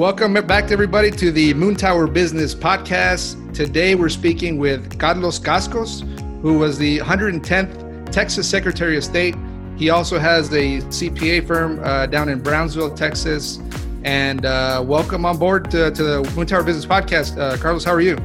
Welcome back everybody to the Moon Tower Business Podcast. Today we're speaking with Carlos Cascos, who was the 110th Texas Secretary of State. He also has a CPA firm uh, down in Brownsville, Texas. And uh, welcome on board to, to, the Moon Tower Business Podcast. Uh, Carlos, how are you?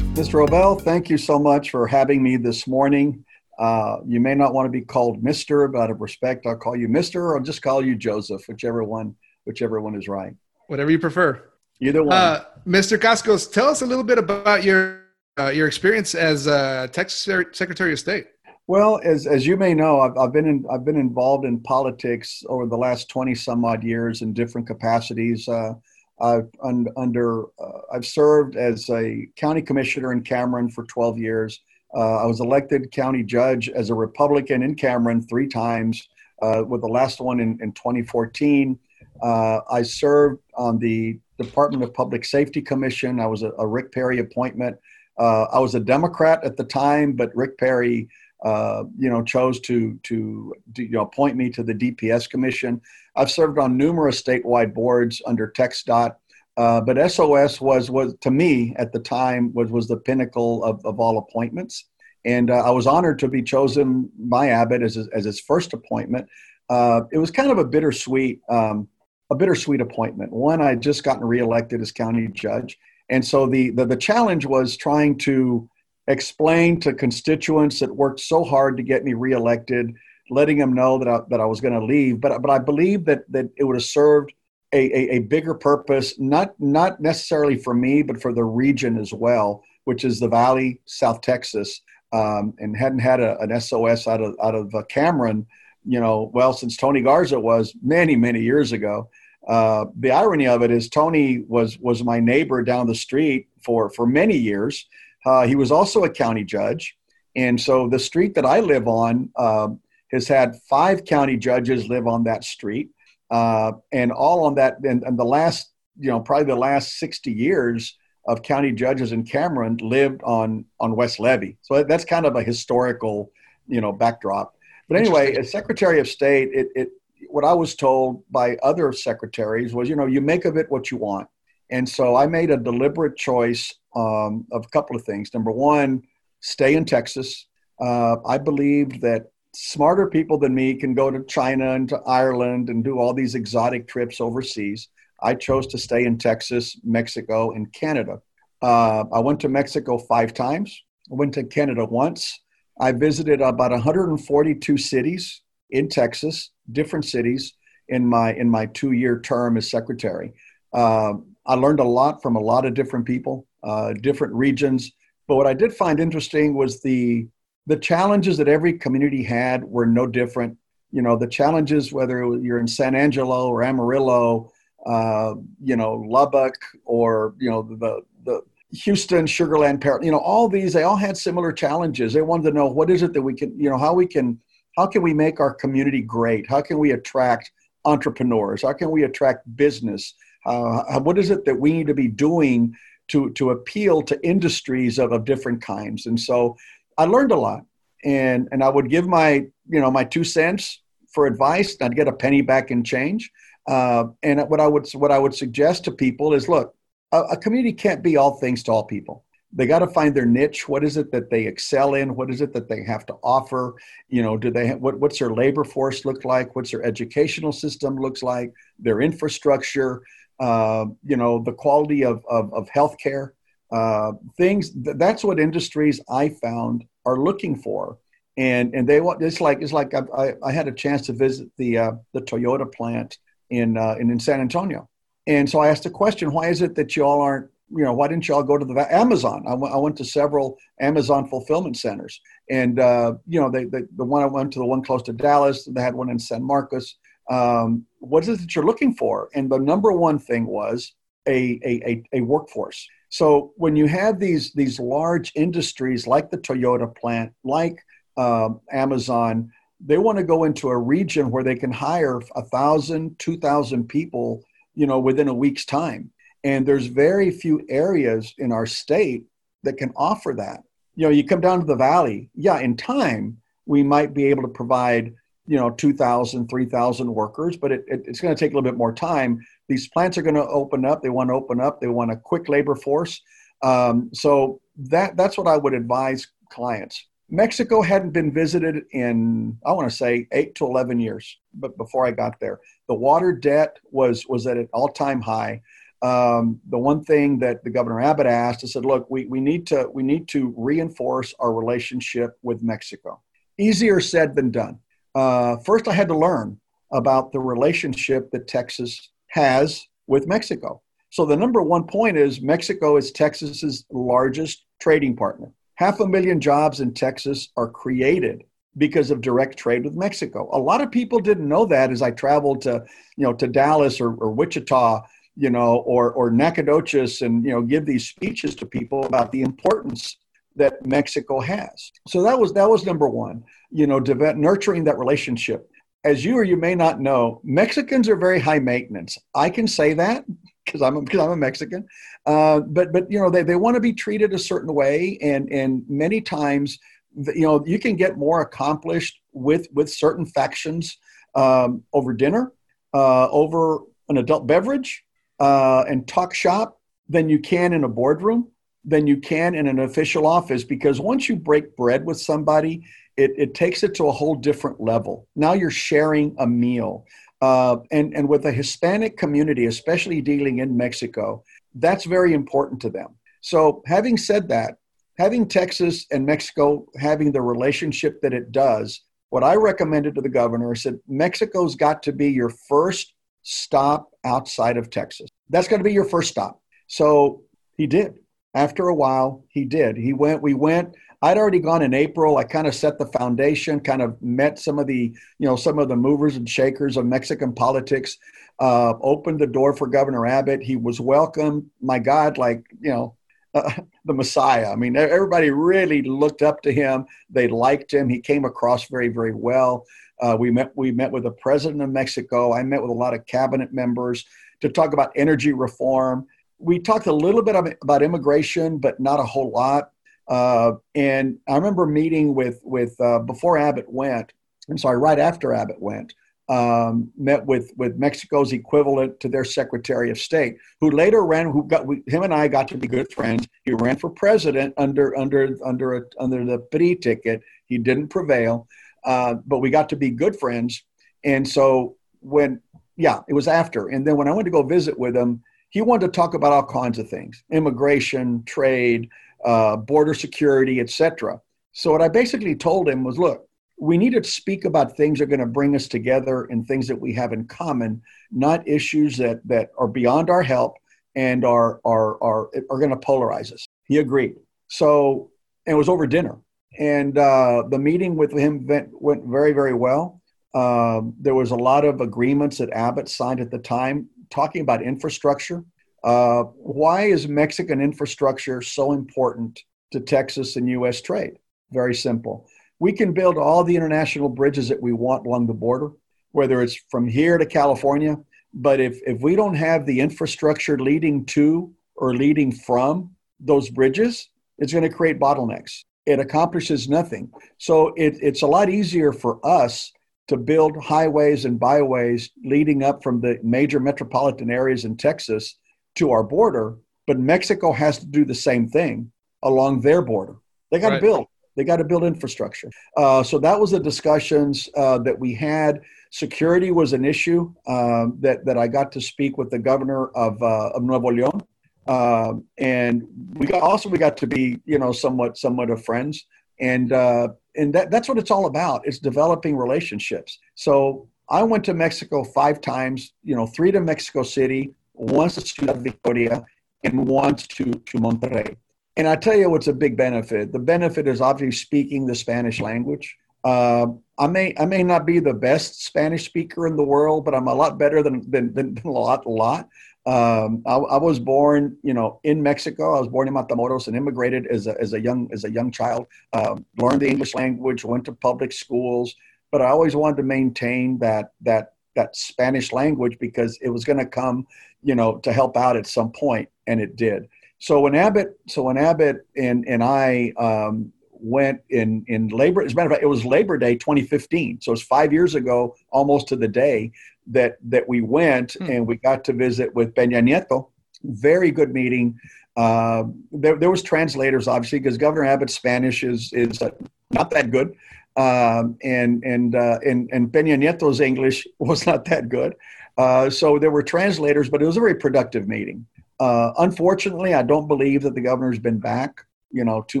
Mr. Obel, thank you so much for having me this morning. Uh, you may not want to be called Mr., but out of respect, I'll call you Mr. or I'll just call you Joseph, whichever one, whichever one is right. Whatever you prefer. Either one. Uh, Mr. Cascos, tell us a little bit about your uh, your experience as uh, Texas Secretary of State. Well, as, as you may know, I've, I've been in, I've been involved in politics over the last twenty some odd years in different capacities. Uh, I've un, under uh, I've served as a county commissioner in Cameron for twelve years. Uh, I was elected county judge as a Republican in Cameron three times, uh, with the last one in, in 2014. Uh, I served on the Department of Public Safety Commission. I was a, a Rick Perry appointment. Uh, I was a Democrat at the time, but Rick Perry, uh, you know, chose to, to, to you know, appoint me to the DPS Commission. I've served on numerous statewide boards under TxDOT. Uh, but SOS was was to me at the time was was the pinnacle of, of all appointments, and uh, I was honored to be chosen by Abbott as as his first appointment. Uh, it was kind of a bittersweet um, a bittersweet appointment. One, I had just gotten reelected as county judge, and so the, the the challenge was trying to explain to constituents that worked so hard to get me reelected, letting them know that I, that I was going to leave. But but I believe that that it would have served a, a, a, bigger purpose, not not necessarily for me, but for the region as well, which is the Valley, South Texas, um, and hadn't had a, an SOS out of out of uh, Cameron, you know, well since Tony Garza was many many years ago. Uh, the irony of it is Tony was was my neighbor down the street for for many years. Uh, he was also a county judge, and so the street that I live on um, has had five county judges live on that street uh, and all on that. And, and, the last, you know, probably the last 60 years of county judges in Cameron lived on on West Levy. So that's kind of a historical, you know, backdrop. But anyway, as Secretary of State, it, it what I was told by other secretaries was, you know, you make of it what you want. And so I made a deliberate choice um, of a couple of things. Number one, stay in Texas. Uh, I believed that smarter people than me can go to China and to Ireland and do all these exotic trips overseas. I chose to stay in Texas, Mexico, and Canada. Uh, I went to Mexico five times. I went to Canada once. I visited about 142 cities in Texas, different cities, in my in my two year term as secretary. Uh, I learned a lot from a lot of different people, uh, different regions. But what I did find interesting was the the challenges that every community had were no different. You know, the challenges, whether you're in San Angelo or Amarillo, uh, you know, Lubbock or, you know, the, the Houston, Sugar Land, you know, all these, they all had similar challenges. They wanted to know what is it that we can, you know, how we can, how can we make our community great? How can we attract entrepreneurs? How can we attract business? Uh, what is it that we need to be doing to, to appeal to industries of, of different kinds? And so, I learned a lot, and and I would give my you know my two cents for advice. I'd get a penny back in change. Uh, and what I would what I would suggest to people is, look, a, a community can't be all things to all people. They got to find their niche. What is it that they excel in? What is it that they have to offer? You know, do they have, what, what's their labor force look like? What's their educational system looks like? Their infrastructure. Uh, you know, the quality of of, of healthcare. Uh, things that's what industries I found are looking for, and and they want it's like it's like I, I, had a chance to visit the uh, the Toyota plant in, uh, in in San Antonio, and so I asked the question, why is it that y'all aren't you know why didn't y'all go to the Amazon? I, w- I went to several Amazon fulfillment centers, and uh, you know they, they, the one I went to the one close to Dallas, they had one in San Marcos. Um, what is it that you're looking for? And the number one thing was a, a, a, a workforce so when you have these these large industries like the Toyota plant, like um, Amazon, they want to go into a region where they can hire a thousand, two thousand people, you know, within a week's time. And there's very few areas in our state that can offer that. You know, you come down to the valley, yeah, in time, we might be able to provide you know 2000 3000 workers but it, it, it's going to take a little bit more time these plants are going to open up they want to open up they want a quick labor force. Um, so that that's what i would advise clients. Mexico hadn't been visited in i want to say 8 to 11 years but before i got there. The water debt was was at an all-time high. Um, the one thing that the governor abbott asked i said look we, we need to we need to reinforce our relationship with mexico. Easier said than done. Uh, first I had to learn about the relationship that Texas has with Mexico. So the number one point is Mexico is Texas's largest trading partner. Half a million jobs in Texas are created because of direct trade with Mexico. A lot of people didn't know that as I traveled to, you know, to Dallas or, or Wichita, you know, or or Nacogdoches, and you know, give these speeches to people about the importance that Mexico has. So that was that was number one. You know, nurturing that relationship. As you or you may not know, Mexicans are very high maintenance. I can say that because I'm because I'm a Mexican. Uh, but but you know they, they want to be treated a certain way, and and many times you know you can get more accomplished with with certain factions um, over dinner, uh, over an adult beverage, uh, and talk shop than you can in a boardroom than you can in an official office because once you break bread with somebody, it, it takes it to a whole different level. Now you're sharing a meal. Uh, and, and with the Hispanic community, especially dealing in Mexico, that's very important to them. So, having said that, having Texas and Mexico having the relationship that it does, what I recommended to the governor, I said, Mexico's got to be your first stop outside of Texas. That's got to be your first stop. So he did after a while he did he went we went i'd already gone in april. I kind of set the foundation kind of met some of the you know some of the movers and shakers of mexican politics uh, opened the door for governor abbott. He was welcomed my god like you know uh, the messiah. I mean everybody really looked up to him. They liked him. He came across very very well. Uh, we met we met with the president of mexico. I met with a lot of cabinet members to talk about energy reform. We talked a little bit about immigration, but not a whole lot. Uh, and I remember meeting with with uh, before Abbott went. I'm sorry, right after Abbott went, um, met with with Mexico's equivalent to their Secretary of State, who later ran. Who got we, him and I got to be good friends. He ran for president under under under a, under the PRI ticket. He didn't prevail, uh, but we got to be good friends. And so when yeah, it was after. And then when I went to go visit with him, he wanted to talk about all kinds of things immigration trade uh, border security etc so what i basically told him was look we need to speak about things that are going to bring us together and things that we have in common not issues that that are beyond our help and are are are, are going to polarize us. He agreed. So it was over dinner. And uh, the meeting with him went, went very very well. Um, there was a lot of agreements that abbott signed at the time talking about infrastructure. Uh, why is Mexican infrastructure so important to Texas and U.S. trade? Very simple. We can build all the international bridges that we want along the border, whether it's from here to California. But if, if we don't have the infrastructure leading to or leading from those bridges, it's going to create bottlenecks. It accomplishes nothing. So it, it's a lot easier for us to build highways and byways leading up from the major metropolitan areas in Texas to our border, but Mexico has to do the same thing along their border. They got to right. build. They got to build infrastructure. Uh, so that was the discussions uh, that we had. Security was an issue um, that that I got to speak with the governor of uh, of Nuevo León, um, and we got also we got to be you know somewhat somewhat of friends. And uh, and that, that's what it's all about it's developing relationships so i went to mexico five times you know three to mexico city once to ciudad victoria and once to, to monterrey and i tell you what's a big benefit the benefit is obviously speaking the spanish language uh, I may I may not be the best Spanish speaker in the world, but I'm a lot better than than, than a lot a lot. Um, I, I, was born, you know, in Mexico. I was born in Matamoros and immigrated as a, as a young as a young child. Um, learned the English language, went to public schools, but I always wanted to maintain that that that Spanish language because it was going to come, you know, to help out at some point, and it did. So when Abbott, so when Abbott and and I um, went in in labor. As a matter of fact, it was Labor Day 2015, so it's five years ago, almost to the day that that we went hmm. and we got to visit with Peña Nieto. Very good meeting. Uh, there, there was translators, obviously, because Governor Abbott's Spanish is is uh, not that good, um, and and uh, and and Peña Nieto's English was not that good. Uh, so there were translators, but it was a very productive meeting. Uh, unfortunately, I don't believe that the governor's been back, you know, to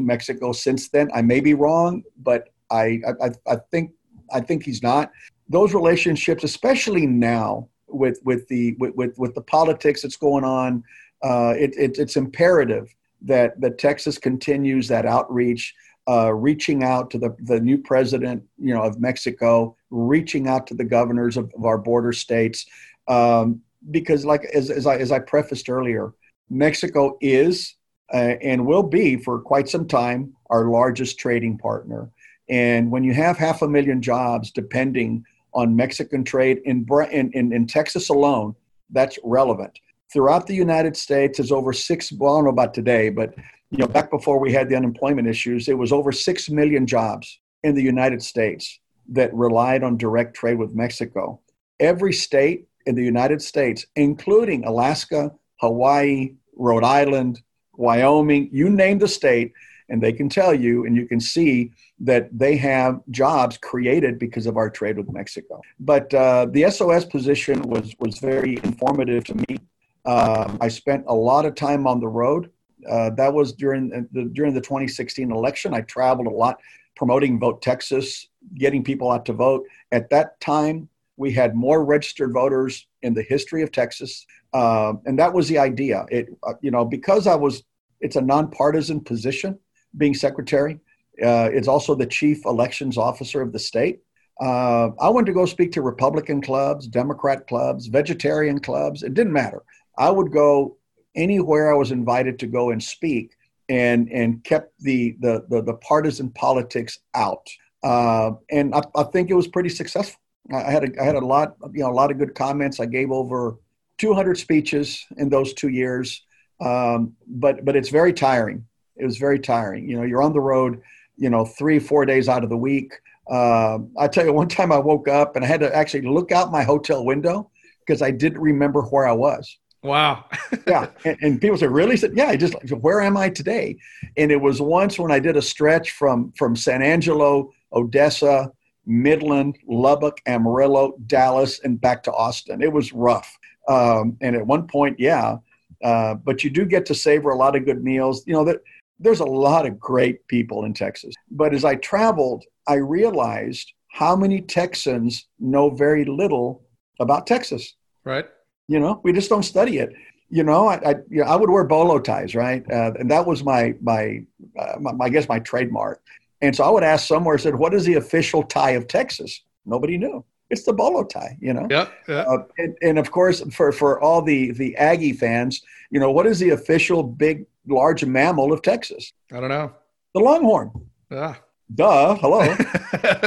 Mexico since then. I may be wrong, but I I, I think I think he's not. Those relationships, especially now with with the with with, with the politics that's going on uh, it, it, it's imperative that, that Texas continues that outreach, uh, reaching out to the, the new president, you know, of Mexico, reaching out to the governors of, of our border states, um, because, like as, as I as I prefaced earlier, Mexico is uh, and will be for quite some time our largest trading partner. And when you have half a million jobs depending on Mexican trade in, in, in, Texas alone, that's relevant throughout the United States is over six. Well, I don't know about today, but you know, back before we had the unemployment issues, it was over six million jobs in the United States that relied on direct trade with Mexico. Every state in the United States, including Alaska, Hawaii, Rhode Island, Wyoming, you name the state, and they can tell you, and you can see that they have jobs created because of our trade with Mexico. But uh, the SOS position was was very informative to me um, I spent a lot of time on the road. Uh, that was during the during the 2016 election. I traveled a lot promoting Vote Texas, getting people out to vote. At that time, we had more registered voters in the history of Texas, uh, and that was the idea. It uh, you know because I was it's a nonpartisan position being secretary. Uh, it's also the chief elections officer of the state. Uh, I went to go speak to Republican clubs, Democrat clubs, vegetarian clubs. It didn't matter. I would go anywhere I was invited to go and speak and and kept the the the, the partisan politics out. Uh, and I, I, think it was pretty successful. I had a, I had a lot you know a lot of good comments. I gave over 200 speeches in those two years, um, but but it's very tiring. It was very tiring. You know, you're on the road, you know, three four days out of the week. Uh, I tell you, one time I woke up and I had to actually look out my hotel window because I didn't remember where I was. Wow. yeah. And, and, people say, really? said, yeah, I just, where am I today? And it was once when I did a stretch from, from San Angelo, Odessa, Midland, Lubbock, Amarillo, Dallas, and back to Austin. It was rough. Um, and at one point, yeah. Uh, but you do get to savor a lot of good meals. You know, that there's a lot of great people in Texas. But as I traveled, I realized how many Texans know very little about Texas. Right. You know, we just don't study it. You know, I I, you know, I would wear bolo ties, right? Uh, and that was my my, uh, my I guess my trademark. And so I would ask somewhere, said, "What is the official tie of Texas?" Nobody knew. It's the bolo tie, you know. Yeah. yeah. Uh, and, and of course, for for all the the Aggie fans, you know, what is the official big large mammal of Texas? I don't know. The longhorn. Yeah. Duh. Hello.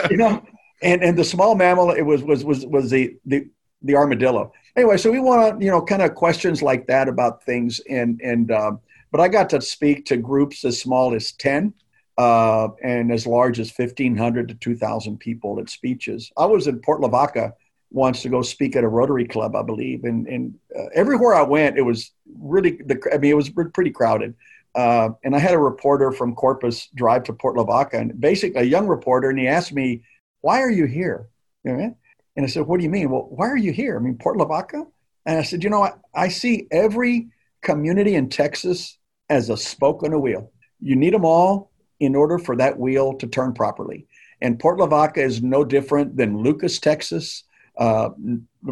you know, and and the small mammal it was was was was the the the armadillo. Anyway, so we want to, you know, kind of questions like that about things, and and um, but I got to speak to groups as small as ten, uh, and as large as fifteen hundred to two thousand people at speeches. I was in Port Lavaca once to go speak at a Rotary Club, I believe, and and uh, everywhere I went, it was really the. I mean, it was pretty crowded. Uh, and I had a reporter from Corpus drive to Port Lavaca, and basically a young reporter, and he asked me, "Why are you here?" You know, and I said, What do you mean? Well, why are you here? I mean, Port Lavaca? And I said, You know, I, I see every community in Texas as a spoke on a wheel. You need them all in order for that wheel to turn properly. And Port Lavaca is no different than Lucas, Texas. Uh,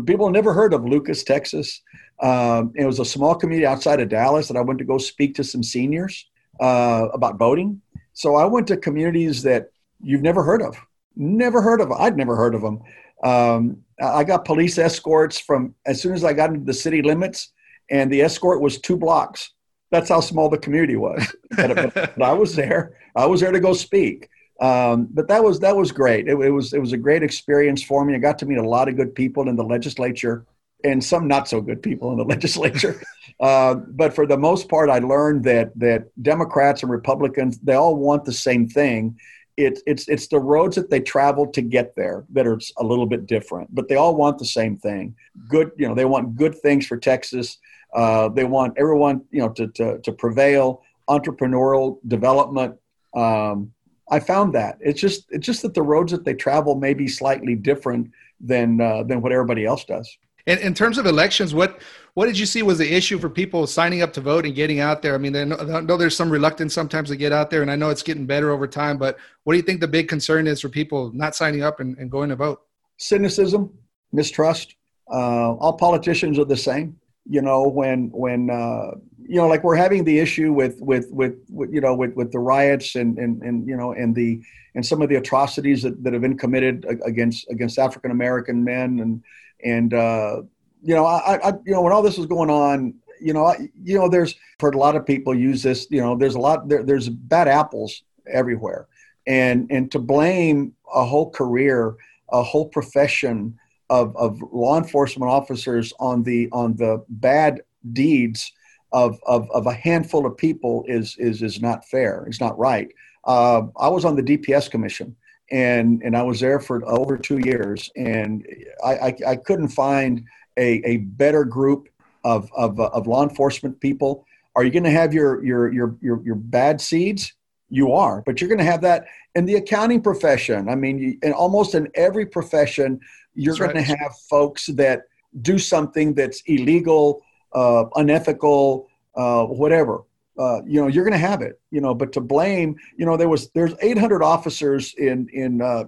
people never heard of Lucas, Texas. Um, it was a small community outside of Dallas that I went to go speak to some seniors uh, about voting. So I went to communities that you've never heard of. Never heard of. I'd never heard of them. Um, I got police escorts from as soon as I got into the city limits, and the escort was two blocks. That's how small the community was. but, but, I was there. I was there to go speak. Um, but that was that was great. It, it, was it was a great experience for me. I got to meet a lot of good people in the legislature and some not so good people in the legislature. Uh, but for the most part, I learned that that Democrats and Republicans they all want the same thing. It's it's it's the roads that they travel to get there that are a little bit different, but they all want the same thing. Good, you know, they want good things for Texas. Uh, they want everyone, you know, to to, to prevail, entrepreneurial development. Um, I found that it's just it's just that the roads that they travel may be slightly different than uh, than what everybody else does. And in terms of elections, what what did you see was the issue for people signing up to vote and getting out there? I mean, I know there's some reluctance sometimes to get out there, and I know it's getting better over time. But what do you think the big concern is for people not signing up and, and going to vote? Cynicism, mistrust. Uh, all politicians are the same. You know, when when uh, you know, like we're having the issue with with with, with you know with, with the riots and, and and you know and the and some of the atrocities that, that have been committed against against African American men and and uh, you know, I, I, you know, when all this was going on, you know, I, you know, there's heard a lot of people use this. You know, there's a lot there, there's bad apples everywhere, and and to blame a whole career, a whole profession of of law enforcement officers on the on the bad deeds of of, of a handful of people is is is not fair. It's not right. Uh, I was on the DPS commission and and I was there for over two years, and I I, I couldn't find a, a better group of, of of law enforcement people. Are you going to have your your your your your bad seeds? You are, but you're going to have that in the accounting profession. I mean, you, in almost in every profession, you're going right. to have folks that do something that's illegal, uh, unethical, uh, whatever uh, you know you're going to have it you know but to blame you know there was there's 800 officers in in uh,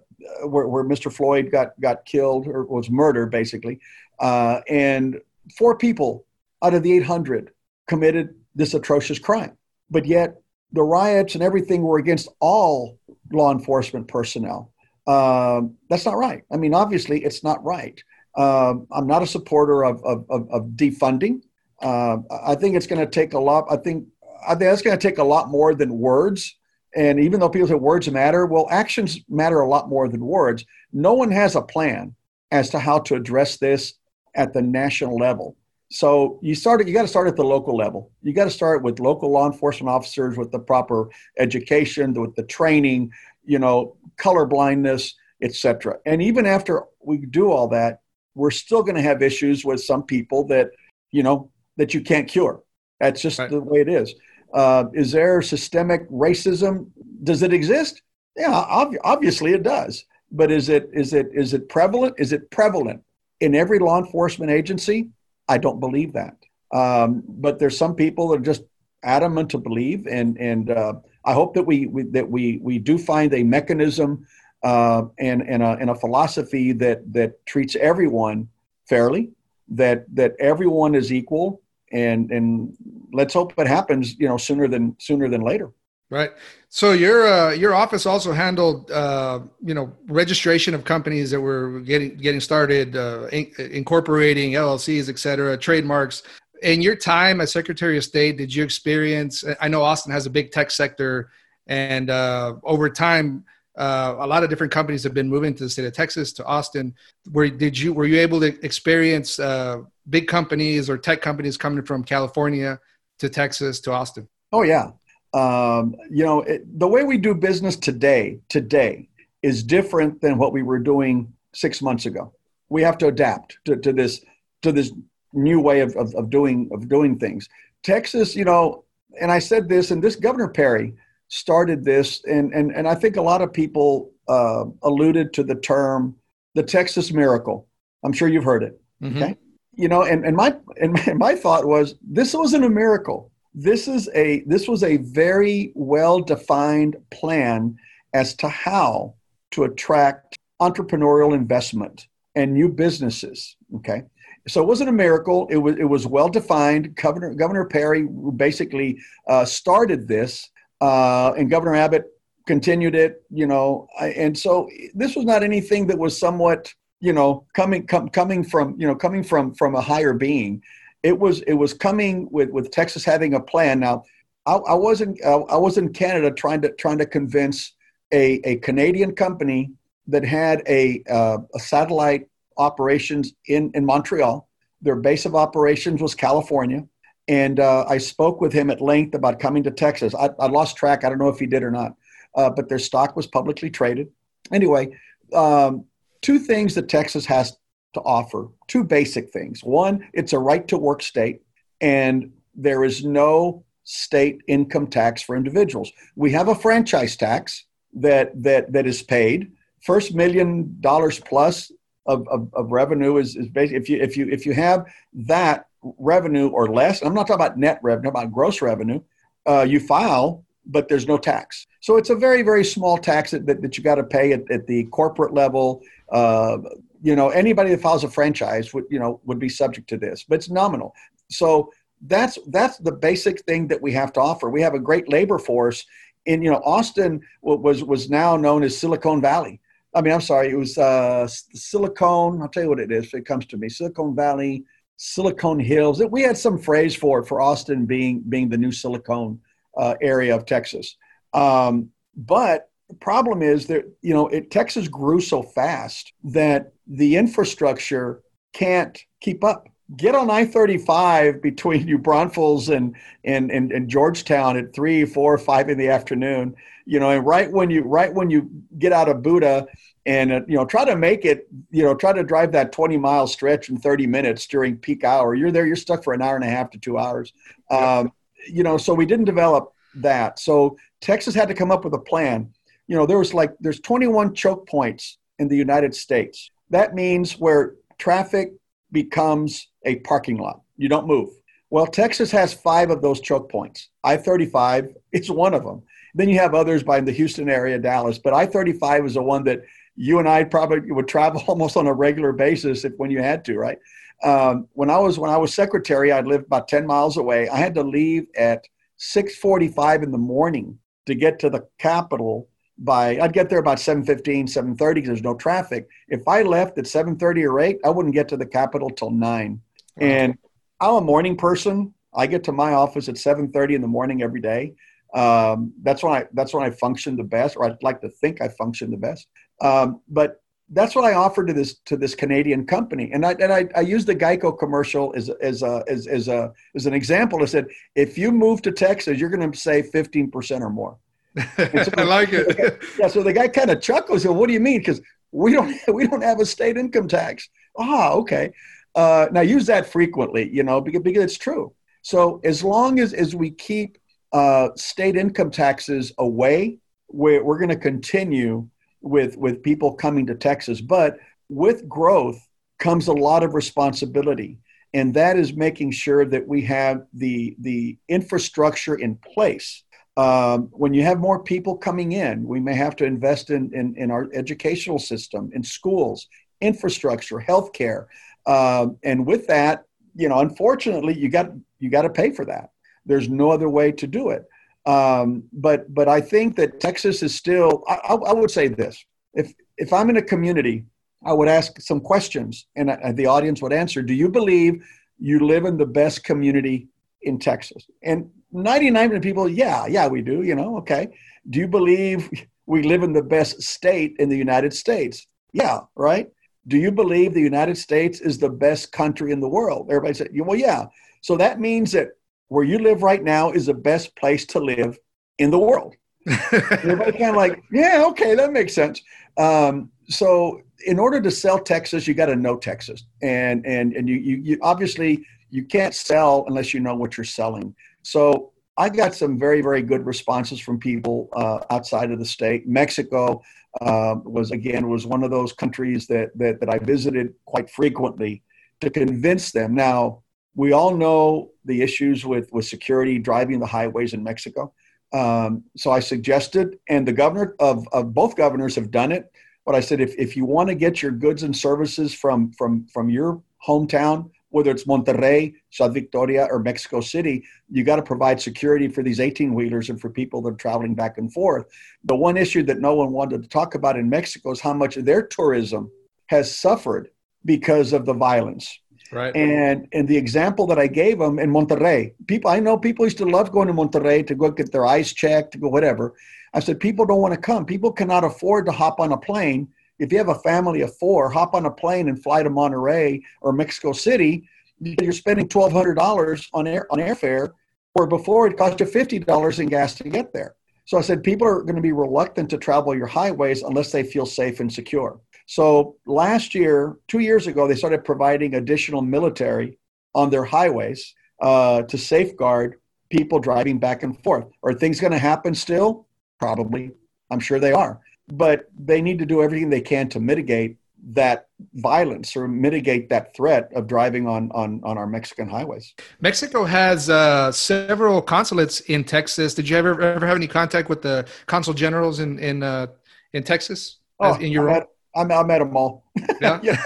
where, where mr floyd got got killed or was murdered basically uh, and four people out of the 800 committed this atrocious crime. But yet the riots and everything were against all law enforcement personnel. Um, that's not right. I mean obviously it's not right. Um, i'm not a supporter of, of, of, of defunding. Uh, I think it's going to take a lot. I think I think that's going to take a lot more than words. And even though people say words matter, well, actions matter a lot more than words. No one has a plan as to how to address this at the national level. So you start. You got to start at the local level. You got to start with local law enforcement officers with the proper education, with the training, you know, color blindness, etc. And even after we do all that, we're still going to have issues with some people that you know that you can't cure. That's just right. the way it is. Uh, is there systemic racism? Does it exist? Yeah, ob- obviously it does. But is it is it is it prevalent? Is it prevalent in every law enforcement agency? I don't believe that. Um, but there's some people that are just adamant to believe, and and uh, I hope that we, we, that we we do find a mechanism uh, and and a, and a philosophy that that treats everyone fairly, that that everyone is equal, and and let's hope it happens you know sooner than sooner than later. Right. So your uh, your office also handled uh, you know registration of companies that were getting getting started uh, in, incorporating llcs et cetera trademarks. In your time as secretary of state did you experience i know austin has a big tech sector and uh, over time uh, a lot of different companies have been moving to the state of Texas to Austin. Where did you were you able to experience uh, big companies or tech companies coming from California to Texas to Austin? Oh yeah, um, you know it, the way we do business today today is different than what we were doing six months ago. We have to adapt to, to this to this new way of, of, of doing of doing things. Texas, you know, and I said this, and this Governor Perry started this, and and and I think a lot of people uh, alluded to the term the Texas miracle. I'm sure you've heard it. Mm-hmm. Okay, you know, and and my and my, my thought was this wasn't a miracle. This is a this was a very well defined plan as to how to attract entrepreneurial investment and new businesses. Okay, so it wasn't a miracle. It was it was well defined. Governor Governor Perry basically uh, started this uh, and Governor Abbott continued it. You know, and so this was not anything that was somewhat you know coming com, coming from you know coming from from a higher being. It was it was coming with with Texas having a plan. Now, I, I wasn't I was in Canada trying to trying to convince a, a Canadian company that had a, uh, a satellite operations in, in Montreal. Their base of operations was California and uh, I spoke with him at length about coming to Texas. I, I lost track. I don't know if he did or not, uh, but their stock was publicly traded. Anyway, um, two things that Texas has to offer two basic things. One, it's a right to work state, and there is no state income tax for individuals. We have a franchise tax that that that is paid. First million dollars plus of, of, of revenue is, is basically if you if you if you have that revenue or less, I'm not talking about net revenue, about gross revenue, uh, you file, but there's no tax. So it's a very, very small tax that, that, that you got to pay at, at the corporate level. Uh, you know, anybody that files a franchise would, you know, would be subject to this, but it's nominal. So that's that's the basic thing that we have to offer. We have a great labor force. In you know, Austin was was now known as Silicon Valley. I mean, I'm sorry, it was uh, Silicon. I'll tell you what it is. It comes to me, Silicon Valley, Silicon Hills. We had some phrase for it for Austin being being the new Silicon uh, area of Texas. Um, but the problem is that you know it, Texas grew so fast that the infrastructure can't keep up. Get on I-35 between New Braunfels and, and, and, and Georgetown at three, four, five in the afternoon. You know, and right when you right when you get out of Buda and uh, you know try to make it you know try to drive that 20 mile stretch in 30 minutes during peak hour. You're there you're stuck for an hour and a half to two hours. Um, you know so we didn't develop that. So texas had to come up with a plan. You know there was like there's 21 choke points in the united states. That means where traffic becomes a parking lot. You don't move. Well texas has five of those choke points. I-35 is one of them. Then you have others by the houston area dallas. But i-35 is the one that you and I probably would travel almost on a regular basis if when you had to, right? Um, when I was when I was secretary, I lived about ten miles away. I had to leave at six forty-five in the morning to get to the Capitol by I'd get there about 7:15, 7:30 because there's no traffic. If I left at 7:30 or 8, I wouldn't get to the Capitol till 9. And I'm a morning person. I get to my office at 7:30 in the morning every day. Um, that's when I that's when I function the best, or I'd like to think I function the best. Um, but that's what I offered to this to this Canadian company, and I and I, I used the Geico commercial as as a as as a as an example. I said, if you move to Texas, you're going to save fifteen percent or more. So, I like it. yeah. So the guy kind of chuckles. Said, "What do you mean? Because we don't we don't have a state income tax." Ah, okay. Uh, now use that frequently, you know, because, because it's true. So as long as as we keep uh, state income taxes away, we're, we're going to continue with with people coming to Texas. But with growth comes a lot of responsibility, and that is making sure that we have the the infrastructure in place. Um, when you have more people coming in, we may have to invest in, in, in our educational system, in schools, infrastructure, healthcare, um, and with that, you know, unfortunately, you got you got to pay for that. There's no other way to do it. Um, but but I think that Texas is still. I, I, would say this: if if I'm in a community, I would ask some questions, and uh, the audience would answer. Do you believe you live in the best community in Texas? And 99% of people, yeah, yeah, we do. You know, okay. Do you believe we live in the best state in the United States? Yeah, right. Do you believe the United States is the best country in the world? Everybody said, well, yeah. So that means that where you live right now is the best place to live in the world. Everybody kind of like, yeah, okay, that makes sense. Um, so in order to sell Texas, you got to know Texas, and and and you, you you obviously you can't sell unless you know what you're selling. So I got some very very good responses from people uh, outside of the state. Mexico uh, was again was one of those countries that that that I visited quite frequently to convince them. Now we all know the issues with, with security driving the highways in Mexico. Um, so I suggested, and the governor of, of both governors have done it. But I said, if, if you want to get your goods and services from, from, from your hometown, whether it's Monterrey, Ciudad Victoria, or Mexico City, you got to provide security for these 18 wheelers and for people that are traveling back and forth. The one issue that no one wanted to talk about in Mexico is how much their tourism has suffered because of the violence. Right. And and the example that I gave them in Monterrey, people I know people used to love going to Monterrey to go get their eyes checked, to go whatever. I said people don't want to come. People cannot afford to hop on a plane. If you have a family of four, hop on a plane and fly to Monterrey or Mexico City. you're spending twelve hundred dollars on air on airfare, where before it cost you fifty dollars in gas to get there. So I said people are going to be reluctant to travel your highways unless they feel safe and secure. So last year, two years ago, they started providing additional military on their highways uh, to safeguard people driving back and forth. Are things going to happen still? Probably. I'm sure they are. But they need to do everything they can to mitigate that violence or mitigate that threat of driving on on, on our Mexican highways. Mexico has uh, several consulates in Texas. Did you ever ever have any contact with the consul generals in in uh, in Texas? Oh, in your I met, I, met them all. Yeah, yeah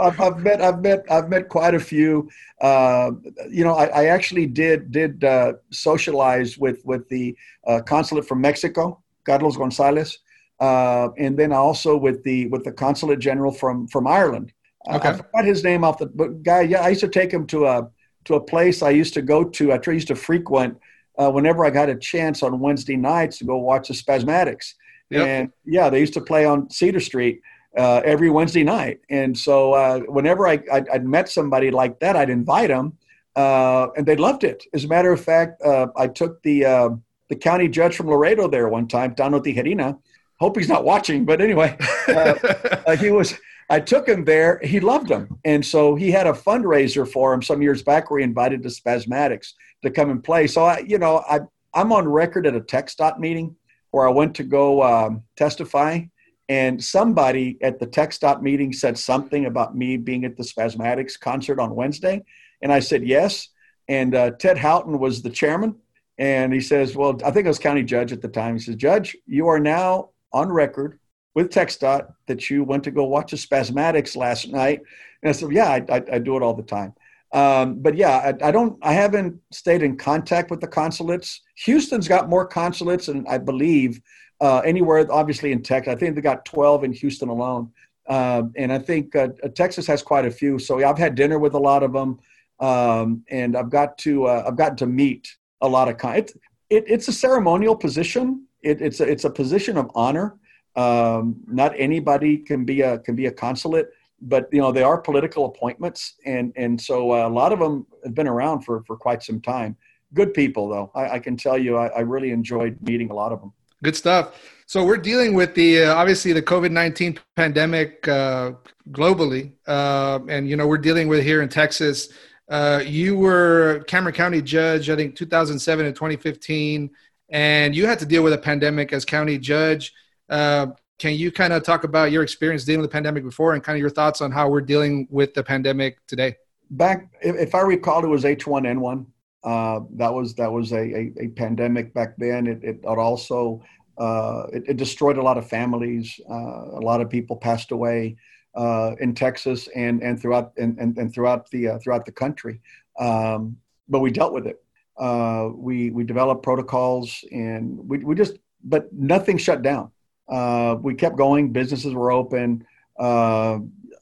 I've, I've, met I've met I've met quite a few. Uh, you know, I, I, actually did did uh, socialize with with the uh, consulate from Mexico, Carlos Gonzalez uh, and then also with the with the consulate general from from Ireland. Okay. I forgot his name off the but guy. Yeah, I used to take him to a to a place I used to go to. I used to frequent uh, whenever I got a chance on Wednesday nights to go watch the Spazmatics. Yep. And yeah, they used to play on Cedar Street uh, every Wednesday night. And so uh, whenever I, I would met somebody like that, I'd invite them, uh, and they loved it. As a matter of fact, uh, I took the uh, the county judge from Laredo there one time, Tano Tijerina, hope he's not watching, but anyway, uh, uh, he was. I took him there. He loved them, and so he had a fundraiser for him some years back where he invited the Spazmatics to come and play. So I, you know, I I'm on record at a TxDOT meeting where I went to go um, testify, and somebody at the TxDOT meeting said something about me being at the Spazmatics concert on Wednesday, and I said yes. And uh, Ted Houghton was the chairman, and he says, "Well, I think I was county judge at the time." He says, "Judge, you are now on record with TxDOT that you went to go watch the Spazmatics last night. And I said, yeah, I, I, I do it all the time. Um, but yeah, I, I, don't, I haven't stayed in contact with the consulates. Houston's got more consulates, and I believe uh, anywhere, obviously in Texas. I think they got 12 in Houston alone. Uh, and I think uh, Texas has quite a few. So yeah, I've had dinner with a lot of them, um, and I've got to, uh, I've gotten to meet a lot of. Con- it, it's a ceremonial position, it, it's a, it's a position of honor. Um, not anybody can be a can be a consulate, but you know they are political appointments, and and so uh, a lot of them have been around for for quite some time. Good people, though. I, I can tell you, I, I, really enjoyed meeting a lot of them. Good stuff. So we're dealing with the uh, obviously the COVID nineteen pandemic uh, globally, uh, and you know we're dealing with here in Texas. Uh, you were Cameron County judge, I think 2007 and 2015 and you had to deal with a pandemic as county judge. Uh, can you kind of talk about your experience dealing with the pandemic before and kind of your thoughts on how we're dealing with the pandemic today? Back, if I recall, it was H1N1. Uh, that was that was a, a, a pandemic back then. It, it, also uh, it, it, destroyed a lot of families. Uh, a lot of people passed away uh, in Texas and and throughout and, and, and throughout the uh, throughout the country. Um, but we dealt with it. Uh, we we developed protocols and we, we just but nothing shut down. Uh, we kept going. Businesses were open. Uh,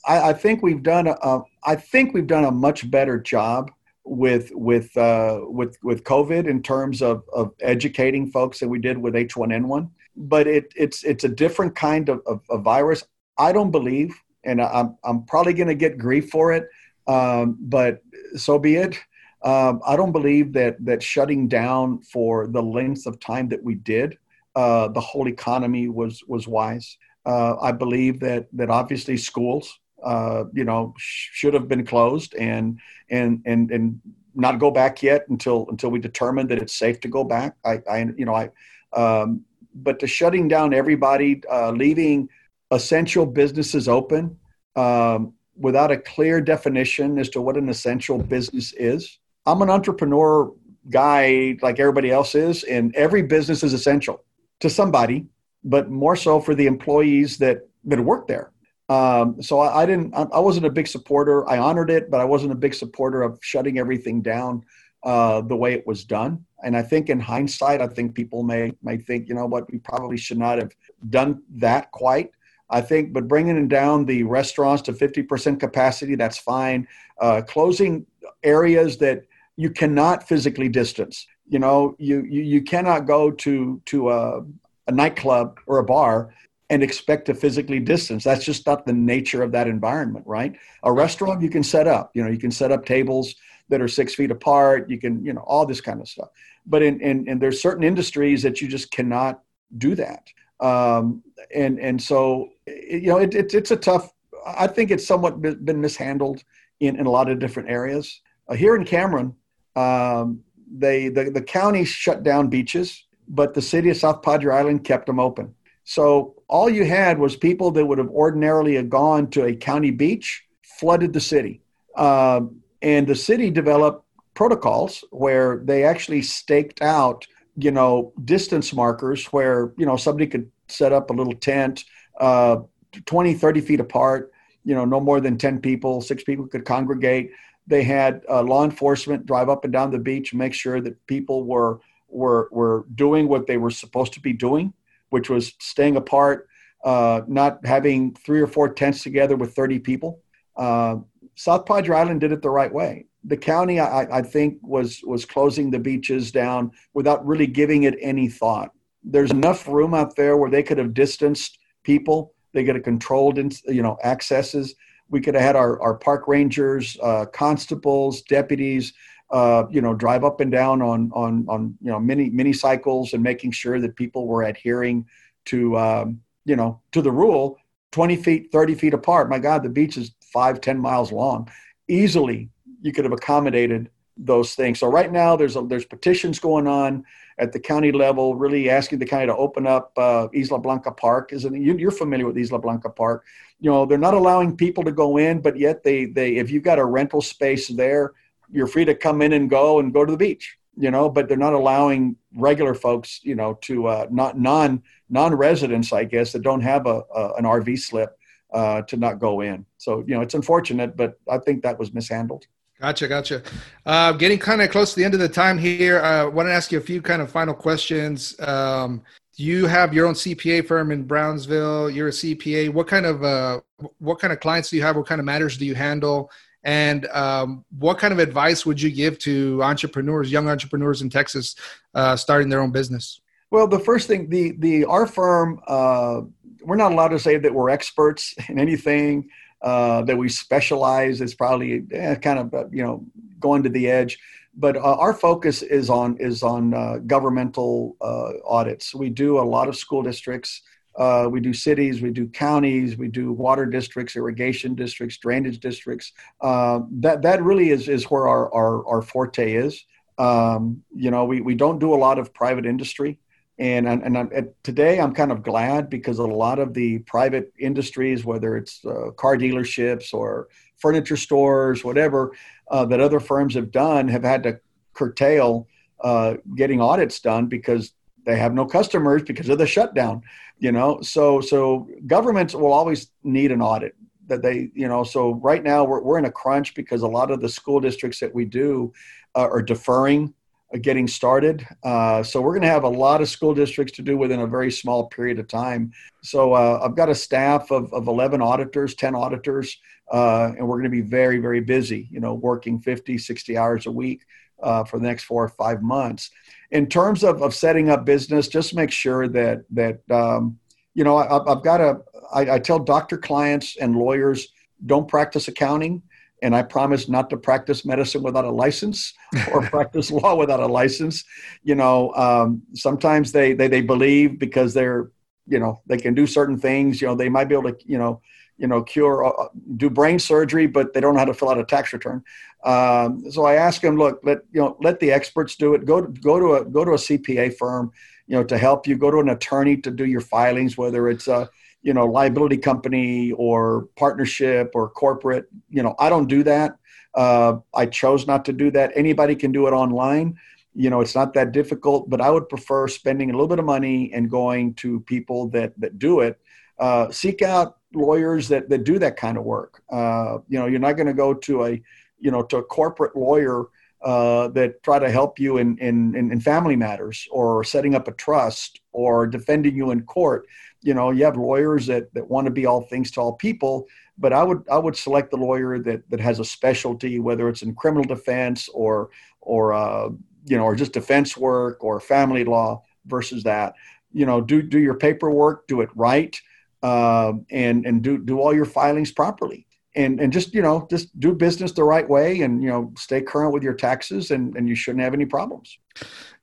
I, I, think we've done a, I think we've done a much better job with with uh, with with COVID in terms of, of educating folks than we did with H1N1. But it, it's it's a different kind of, of, of virus. I don't believe, and I'm I'm probably going to get grief for it. Um, but so be it. Um, I don't believe that that shutting down for the length of time that we did, uh, the whole economy was was wise. Uh, I believe that that obviously schools, uh, you know, sh- should have been closed and and and and not go back yet until until we determine that it's safe to go back. I, I you know I, um, but to shutting down everybody, uh, leaving essential businesses open. Um, without a clear definition as to what an essential business is, I'm an entrepreneur guy like everybody else is, and every business is essential to somebody, but more so for the employees that that work there. Um, so I, I didn't. I, I, wasn't a big supporter. I honored it, but I wasn't a big supporter of shutting everything down uh, the way it was done. And I think in hindsight, I think people may may think, you know what, we probably should not have done that quite. I think, but bringing down the restaurants to 50% capacity, that's fine. Uh, closing areas that you cannot physically distance. You know, you you, you cannot go to to a, a nightclub or a bar and expect to physically distance. That's just not the nature of that environment, right? A restaurant you can set up, you know, you can set up tables that are six feet apart. You can, you know, all this kind of stuff. But in, in, in there's certain industries that you just cannot do that. Um, and, and so, you know, it, it, it's a tough, I think it's somewhat been mishandled in, in a lot of different areas. Uh, here in Cameron, um, they, the, the county shut down beaches, but the city of South Padre Island kept them open. So all you had was people that would have ordinarily have gone to a county beach flooded the city. Uh, and the city developed protocols where they actually staked out, you know, distance markers where, you know, somebody could set up a little tent uh, 20, 30 feet apart, you know, no more than 10 people, six people could congregate. They had uh, law enforcement drive up and down the beach, make sure that people were, were, were doing what they were supposed to be doing, which was staying apart, uh, not having three or four tents together with 30 people. Uh, South Padre Island did it the right way. The county, I, I, think, was was closing the beaches down without really giving it any thought. There's enough room out there where they could have distanced people. They could have controlled, you know, accesses. We could have had our, our park rangers, uh, constables, deputies, uh, you know, drive up and down on on on you know mini mini cycles and making sure that people were adhering to um, you know to the rule 20 feet 30 feet apart. My god the beach is five ten miles long. Easily you could have accommodated those things. So right now there's a, there's petitions going on at the county level really asking the county to open up uh, isla blanca park. Isn't you, you're familiar with isla blanca park. You know they're not allowing people to go in but yet they they if you've got a rental space there you're free to come in and go and go to the beach you know but they're not allowing regular folks you know to uh, not non non-residents i guess that don't have a, a an rv slip uh, to not go in. So you know it's unfortunate but i think that was mishandled Gotcha, gotcha. Uh, getting kind of close to the end of the time here. I uh, want to ask you a few kind of final questions. Um, you have your own CPA firm in Brownsville. You're a CPA. What kind of uh, what kind of clients do you have? What kind of matters do you handle? And um, what kind of advice would you give to entrepreneurs, young entrepreneurs in Texas, uh, starting their own business? Well, the first thing, the the our firm, uh, we're not allowed to say that we're experts in anything. Uh, that we specialize is probably eh, kind of uh, you know going to the edge but uh, our focus is on is on uh, governmental uh, audits. We do a lot of school districts. Uh, we do cities, we do counties, we do water districts, irrigation districts, drainage districts. That that really is is where our our, our forte is. Um, you know, we, we don't do a lot of private industry. And, and, and, I'm, today I'm kind of glad because a lot of the private industries, whether it's uh, car dealerships or furniture stores, whatever, uh, that other firms have done, have had to curtail uh, getting audits done because they have no customers because of the shutdown you know? So so governments will always need an audit that they you know? So right now we're, we're in a crunch because a lot of the school districts that we do uh, are deferring getting started uh, so we're going to have a lot of school districts to do within a very small period of time so uh, i've got a staff of, of 11 auditors 10 auditors uh, and we're going to be very very busy you know working 50 60 hours a week uh, for the next four or five months. In terms of, of setting up business, just make sure that that um, you know I, have got a. I, I tell doctor clients and lawyers don't practice accounting, and I promise not to practice medicine without a license or practice law without a license. You know, um, sometimes they, they they believe because they're you know they can do certain things. You know, they might be able to you know you know, cure, uh, do brain surgery, but they don't know how to fill out a tax return. Um, so I ask them, look, let you know, let the experts do it. Go to, go to a go to a CPA firm, you know, to help you. Go to an attorney to do your filings, whether it's a you know liability company or partnership or corporate. You know, I don't do that. Uh, I chose not to do that. Anybody can do it online. You know, it's not that difficult, but I would prefer spending a little bit of money and going to people that that do it. Uh, seek out lawyers that, that do that kind of work. Uh, you know, you're not going to go to a, you know, to a corporate lawyer uh, that try to help you in, in, in family matters or setting up a trust or defending you in court. You know, you have lawyers that, that want to be all things to all people, but I would I would select the lawyer that that has a specialty, whether it's in criminal defense or or uh, you know or just defense work or family law versus that. You know, do do your paperwork, do it right uh, and and do do all your filings properly and and just you know just do business the right way and you know stay current with your taxes and and you shouldn't have any problems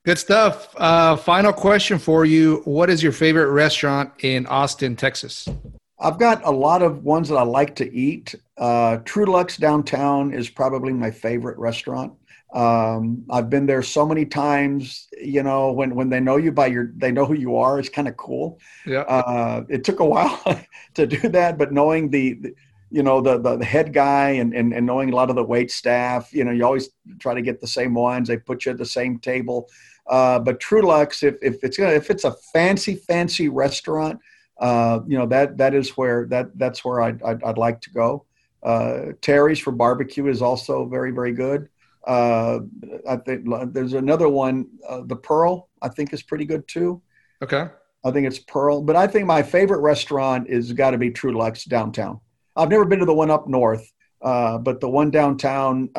good stuff uh, final question for you what is your favorite restaurant in austin texas i've got a lot of ones that i like to eat uh, Truluck's downtown is probably my favorite restaurant um, I've been there so many times. You know, when when they know you by your, they know who you are. It's kind of cool. Yeah. Uh, it took a while to do that, but knowing the, the you know the, the, the head guy and, and and knowing a lot of the wait staff, you know, you always try to get the same ones. They put you at the same table. Uh, but Truluck's, if if it's gonna, if it's a fancy fancy restaurant, uh, you know that that is where that that's where I'd I'd, I'd like to go. Uh, Terry's for barbecue is also very very good. Uh, I think there's another one, uh, the Pearl. I think is pretty good too. Okay. I think it's Pearl, but I think my favorite restaurant is got to be Truluck's downtown. I've never been to the one up north, uh, but the one downtown.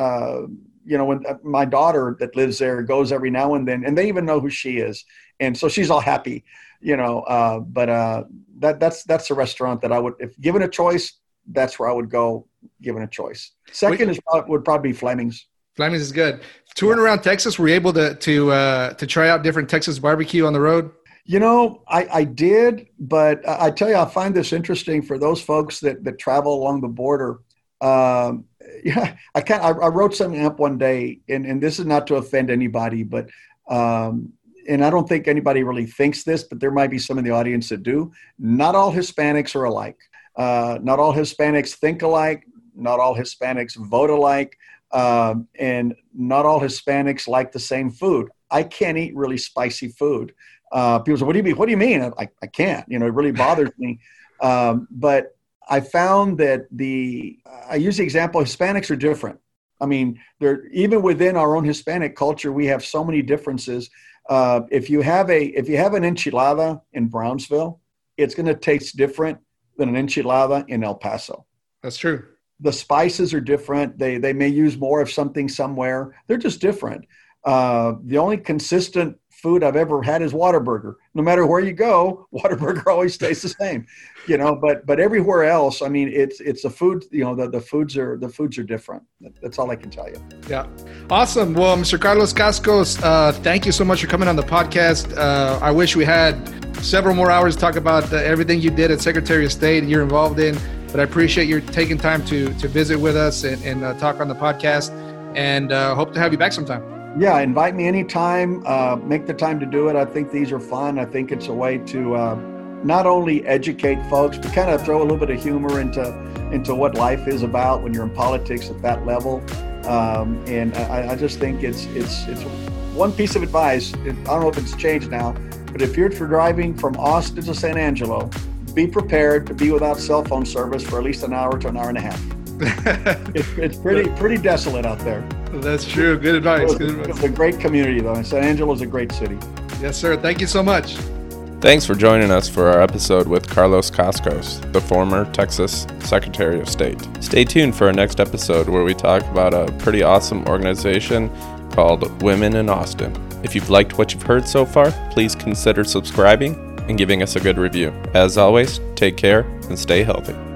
Uh, you know, when uh, my daughter that lives there goes every now and then, and they even know who she is, and so she's all happy. You know, uh, but uh, that that's that's a restaurant that I would, if given a choice, that's where I would go. Given a choice, second Wait. is would probably be Fleming's. Fleming's is good. Touring around Texas, were you able to to uh, to try out different Texas barbecue on the road? You know, I, I did, but I tell you, I find this interesting for those folks that that travel along the border. Um, yeah, I can I, I, wrote something up one day, and and this is not to offend anybody, but um, and I don't think anybody really thinks this, but there might be some in the audience that do. Not all Hispanics are alike. Uh, not all Hispanics think alike. Not all Hispanics vote alike um, and not all Hispanics like the same food. I can't eat really spicy food. Uh, people say, "What do you mean? What do you mean?" I, I can't. You know, it really bothers me. Um, but I found that the I use the example Hispanics are different. I mean, they're even within our own Hispanic culture, we have so many differences. Uh, if you have a if you have an enchilada in Brownsville, it's going to taste different than an enchilada in El Paso. That's true the spices are different. They they may use more of something somewhere. They're just different. Uh, the only consistent food I've ever had is Whataburger. No matter where you go, Whataburger always stays the same. You know, but but everywhere else, I mean, it's it's the food. You know, the, the foods are the foods are different. That's all I can tell you. Yeah, awesome. Well, Mr. Carlos Cascos, uh, thank you so much for coming on the podcast. Uh, I wish we had several more hours to talk about everything you did at Secretary of State you're involved in. But I appreciate you taking time to to visit with us and, and uh, talk on the podcast, and uh, hope to have you back sometime. Yeah, invite me anytime. Uh, make the time to do it. I think these are fun. I think it's a way to uh, not only educate folks, but kind of throw a little bit of humor into into what life is about when you're in politics at that level. Um, and I, I, just think it's it's it's one piece of advice. I don't know if it's changed now, but if you're driving from Austin to San Angelo, be prepared to be without cell phone service for at least an hour to an hour and a half. it's, it's pretty pretty desolate out there. That's true. Good advice. Good advice. It's a great community, though. San Angelo is a great city. Yes, sir. Thank you so much. Thanks for joining us for our episode with Carlos Cascos, the former Texas Secretary of State. Stay tuned for our next episode where we talk about a pretty awesome organization called Women in Austin. If you've liked what you've heard so far, please consider subscribing and giving us a good review. As always, take care and stay healthy.